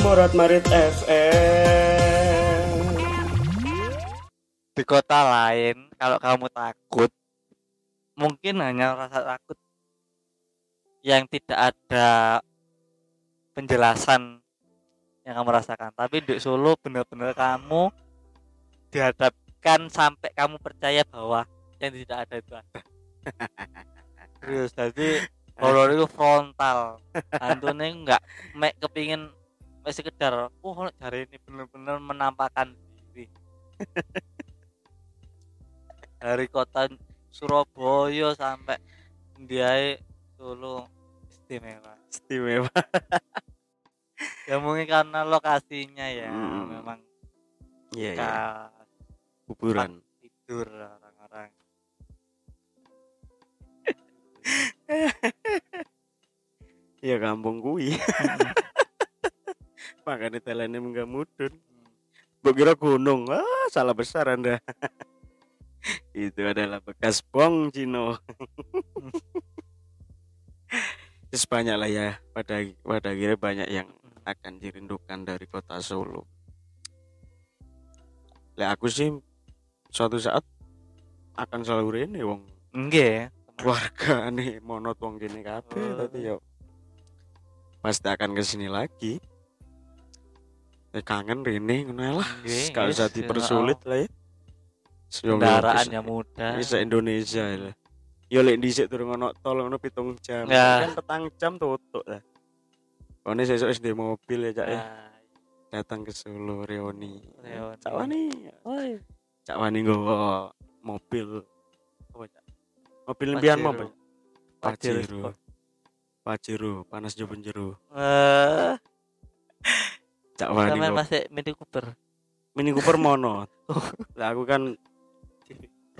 Morat Marit FM Di kota lain kalau kamu takut mungkin hanya rasa takut yang tidak ada penjelasan yang kamu rasakan. Tapi di Solo benar-benar kamu dihadapkan sampai kamu percaya bahwa yang tidak ada itu ada. [laughs] Terus jadi horor itu frontal. Hantunya enggak mek kepingin mek sekedar oh jari ini benar-benar menampakkan diri. [laughs] Dari kota Surabaya sampai dia Solo. Istimewa. istimewa. [laughs] Ya mungkin karena lokasinya ya Hmm. memang iya iya. khas kuburan. tidur orang-orang. iya [laughs] kampung kui [laughs] makanya telene enggak mudun. Gua kira gunung. Ah salah besar anda itu adalah bekas bong Cino Terus banyak lah ya pada pada akhirnya banyak yang akan dirindukan dari kota Solo. Lah aku sih suatu saat akan selalu rene wong Enggak. keluarga [laughs] nih monot wong gini kabeh Oh. tadi yo pasti akan ke sini lagi eh, kangen rene ngono ae lah usah yes, dipersulit lah ya Kendaraannya mudah. bisa Indonesia lah yo lek dhisik durung ono tol ngono pitung jam. Ya. kan petang jam tutup lah. Kone sesuk SD mobil ya cak ya. Nah, datang ke Solo reuni Reuni. cak wani Oi. cak wani nggawa mobil. Apa cak? Mobil Pajero. impian apa Pajero. Pajero panas jo penjero Eh, cak wani nggawa masih Mini Cooper. Mini Cooper mono. [laughs] Lah aku kan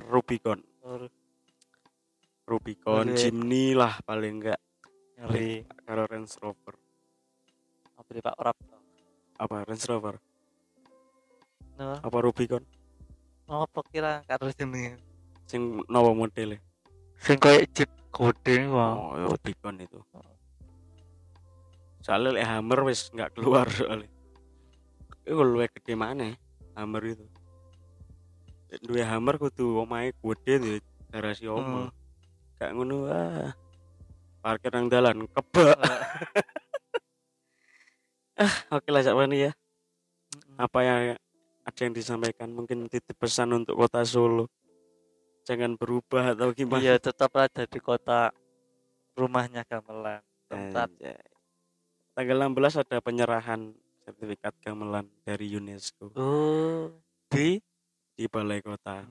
Rubicon. Rubicon. Jimny lah paling enggak Ngeri. karo Range Rover. Mobil Pak? Orap. apa? Range Rover? No, apa Rubicon? Apa kira karo jenenge? sing nopo model Sing koyo Jeep gede wah. oh ya Rubicon itu. Soalnya lek Hammer wis nggak keluar soalnya. Itu luwih gede mana Hammer itu duwe Hammer kudu omahe gede di garasi oma gak ngono ah parkir nang dalan kebak. [laughs] Oke lah Cak ya. Apa yang ada yang disampaikan? Mungkin titip pesan untuk kota Solo. Jangan berubah atau gimana? Iya, tetaplah jadi kota rumahnya gamelan. Tempat. Anjay. tanggal 16 ada penyerahan sertifikat gamelan dari UNESCO. Oh di di balai kota.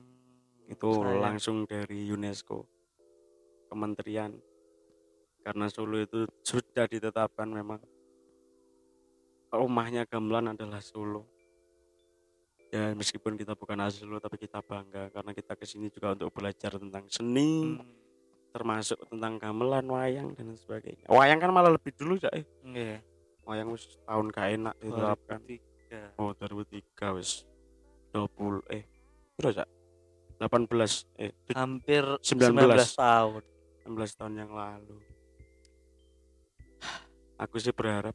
Itu Sayang. langsung dari UNESCO kementerian. Karena Solo itu sudah ditetapkan memang rumahnya gamelan adalah Solo. Ya meskipun kita bukan asli Solo tapi kita bangga karena kita ke sini juga untuk belajar tentang seni Hmm, termasuk tentang gamelan wayang dan sebagainya. Wayang kan malah lebih dulu ya nggih. wayang wis tahun gak enak diterapkan. 2003. oh 2003 wis 20 eh berapa Cak? 18 eh Hampir 19. 19 tahun. 16 tahun yang lalu aku sih berharap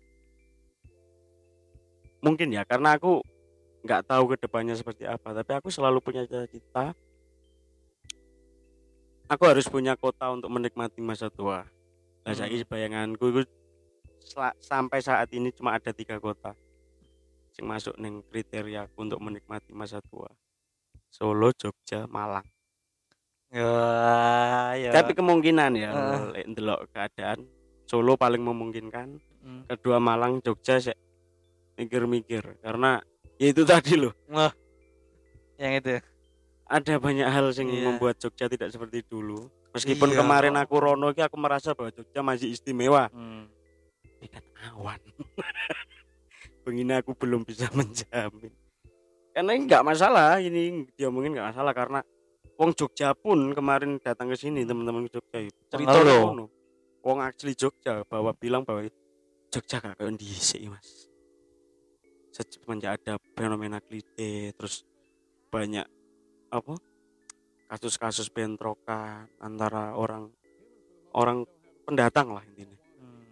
mungkin ya karena aku nggak tahu ke depannya seperti apa tapi aku selalu punya cita-cita aku harus punya kota untuk menikmati masa tua nah Hmm. saiki bayanganku itu sampai saat ini cuma ada tiga kota yang masuk neng kriteria aku untuk menikmati masa tua Solo Jogja Malang Ya, ya. tapi kemungkinan ya lek ndelok keadaan Solo paling memungkinkan Hmm. kedua Malang Jogja sih mikir-mikir karena ya itu tadi loh Wah. Yang itu. ada banyak hal yang Iya. membuat Jogja tidak seperti dulu meskipun Iya. kemarin aku Rono ki aku merasa bahwa Jogja masih istimewa Hmm. kan awan [laughs] begini aku belum bisa [laughs] menjamin karena ini nggak masalah ini diomongin nggak masalah karena Wong Jogja pun kemarin datang ke sini teman-teman Jogja itu cerita ngono. Wong asli Jogja bahwa bilang bahwa Jogja gak kayak dhisik Mas. Semenjak ada fenomena klite terus banyak apa kasus-kasus bentrokan antara orang orang pendatang lah intinya Hmm.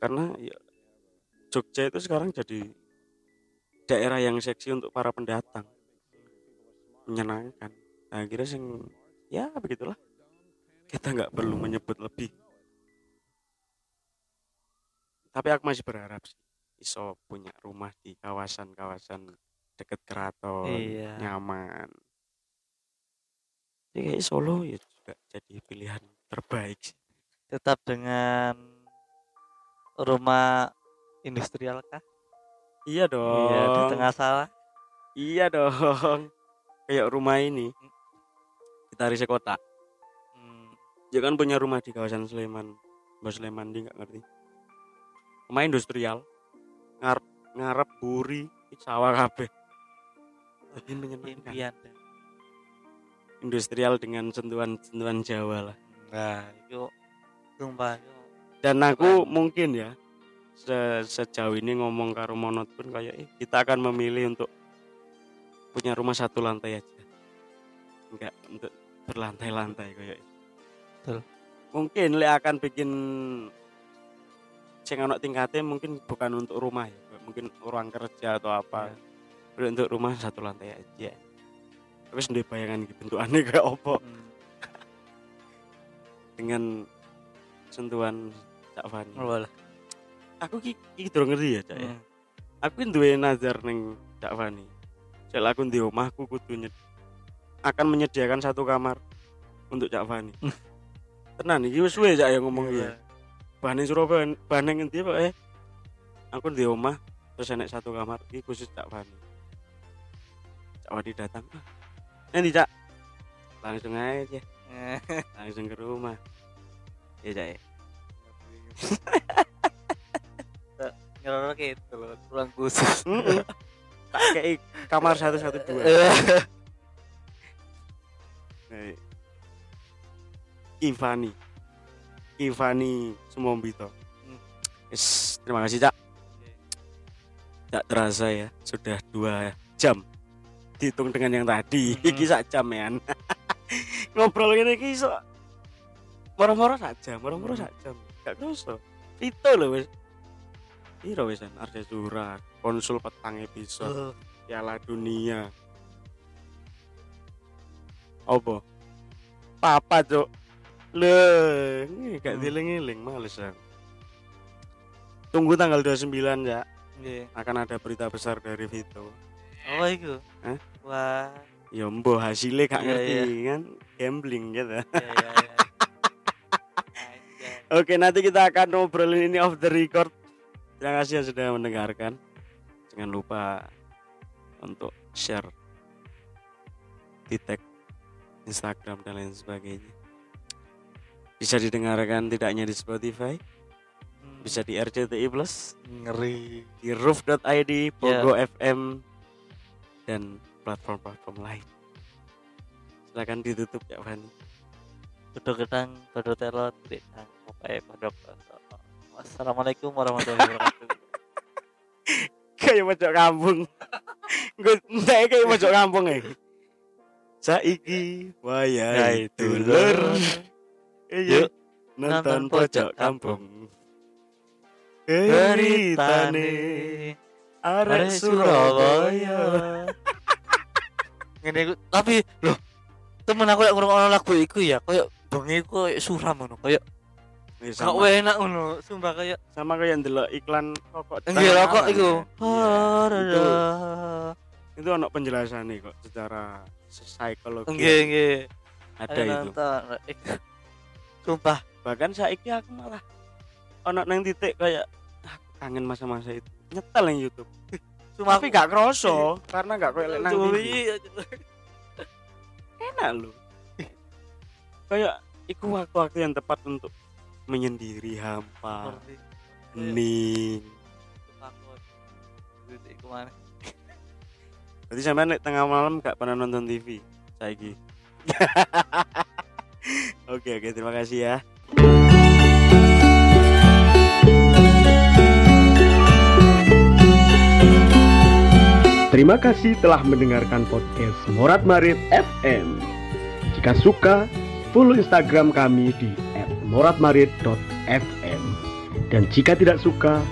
karena ya, Jogja itu sekarang jadi daerah yang seksi untuk para pendatang. Menyenangkan. Nah, akhirnya sing ya begitulah. Kita nggak perlu menyebut lebih. Tapi aku masih berharap sih iso punya rumah di kawasan-kawasan deket keraton Iya. nyaman. Ya kayak Solo ya juga jadi pilihan terbaik sih. Tetap dengan rumah industrial kah? Iya dong Iya, di tengah sawah. Iya dong. Kayak rumah ini. Kita riset kota. Hmm. Dia kan punya rumah di kawasan Sleman. Mbak Sleman dia nggak ngerti. Rumah industrial. Ngarep ngarep buri sawah kabeh. Jadi menyenangkan. Impian. Industrial dengan sentuhan-sentuhan Jawa lah. Nah, itu sumpah itu Dan aku mungkin ya se- sejauh ini ngomong karo monot pun kayak eh, kita akan memilih untuk punya rumah satu lantai aja. Enggak untuk berlantai-lantai kayak Betul. Mungkin le akan bikin sing ono tingkatnya mungkin bukan untuk rumah ya, mungkin ruang kerja atau apa. Tapi Untuk rumah satu lantai aja. Tapi sendiri bayangan gitu bentukannya [laughs] kayak opo Hmm. dengan sentuhan Cak Fani. Oh. Aku ki ki durung ngerti ya, Cak ya. Hmm. Aku duwe nazar ning Cak Fani. Sel aku di omahku kudu akan menyediakan satu kamar untuk Cak Fani. [laughs] Tenan iki wis suwe Cak ya ngomong iki. ya. Bahan ning Surabaya, bahan ning endi Pak? Eh? Aku di omah terus enek satu kamar iki khusus Cak Fani. Cak Fani datang. "Ah, Nanti Cak. Langsung aja, [laughs] langsung ke rumah. Ya Cak ya. Ngeror gitu loh, ruang khusus. Tak kayak kamar satu satu dua. Baik. Ivani. Ivani Sumombito. Hmm. Yes, terima kasih Cak. Tak terasa ya, sudah dua jam. Dihitung dengan yang tadi, Hmm. iki sak jam ya. [laughs] Ngobrol ini iki iso moro-moro sak jam, moro-moro sak jam. Gak kerasa. Itu loh wis. Piro wisan Arya Sura, konsul petang episode. Piala Dunia. Apa? Papa, Cuk. Le, gak Hmm. diling-iling males aku. Tunggu tanggal 29 ya, Nggih. akan ada berita besar dari Vito. Apa itu? Hah? Wah, Ya mbo hasilnya gak Iya, ngerti kan gambling gitu. ya ya ya. Anjay. [laughs] Oke, nanti kita akan ngobrolin ini off the record. Terima kasih yang sudah mendengarkan. Jangan lupa untuk share di tag Instagram dan lain sebagainya. Bisa didengarkan tidak hanya di Spotify, Hmm. bisa di RCTI Plus, ngeri. di roof.id, Pogo FM, dan platform-platform lain. Silakan ditutup ya Fani. Kudu gedang, kudu telot, gedang. Pokoknya kodok. Wassalamualaikum warahmatullahi wabarakatuh. [laughs] kayak pojok kampung. Gue entah kayak [laughs] pojok kampung ya. Saiki wayai dulur. Yuk nonton pojok kampung. Ceritane arek Surabaya. [laughs] Ngene tapi loh temen aku lek ngrungokno lagu iku ya koyo bengi koyo suram ngono koyo Ya, gak sama, enak ngono sumpah kayak sama kayak ndelok iklan rokok. enggak rokok Tangan iku ya. Itu itu ono penjelasan nih kok secara psikologi. enggak enggak Ada Ayo itu. nonton. sumpah Bahkan saiki aku malah ono nang titik kayak aku kangen masa-masa itu. Nyetel yang YouTube. sumpah Tapi gak kroso [laughs] karena gak lek nang TV. iya. enak loh [laughs] kayak itu waktu-waktu yang tepat untuk menyendiri hampa hening. [laughs] berarti sampean nih tengah malam gak pernah nonton TV saiki? [laughs] Oke oke terima kasih ya. Terima kasih telah mendengarkan podcast Morat Marit FM. Jika suka, follow Instagram kami di @moratmarit.fm. Dan jika tidak suka,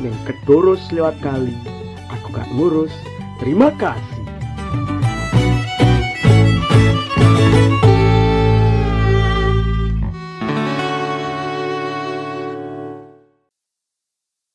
neng kedurus lewat kali, aku gak ngurus. Terima kasih.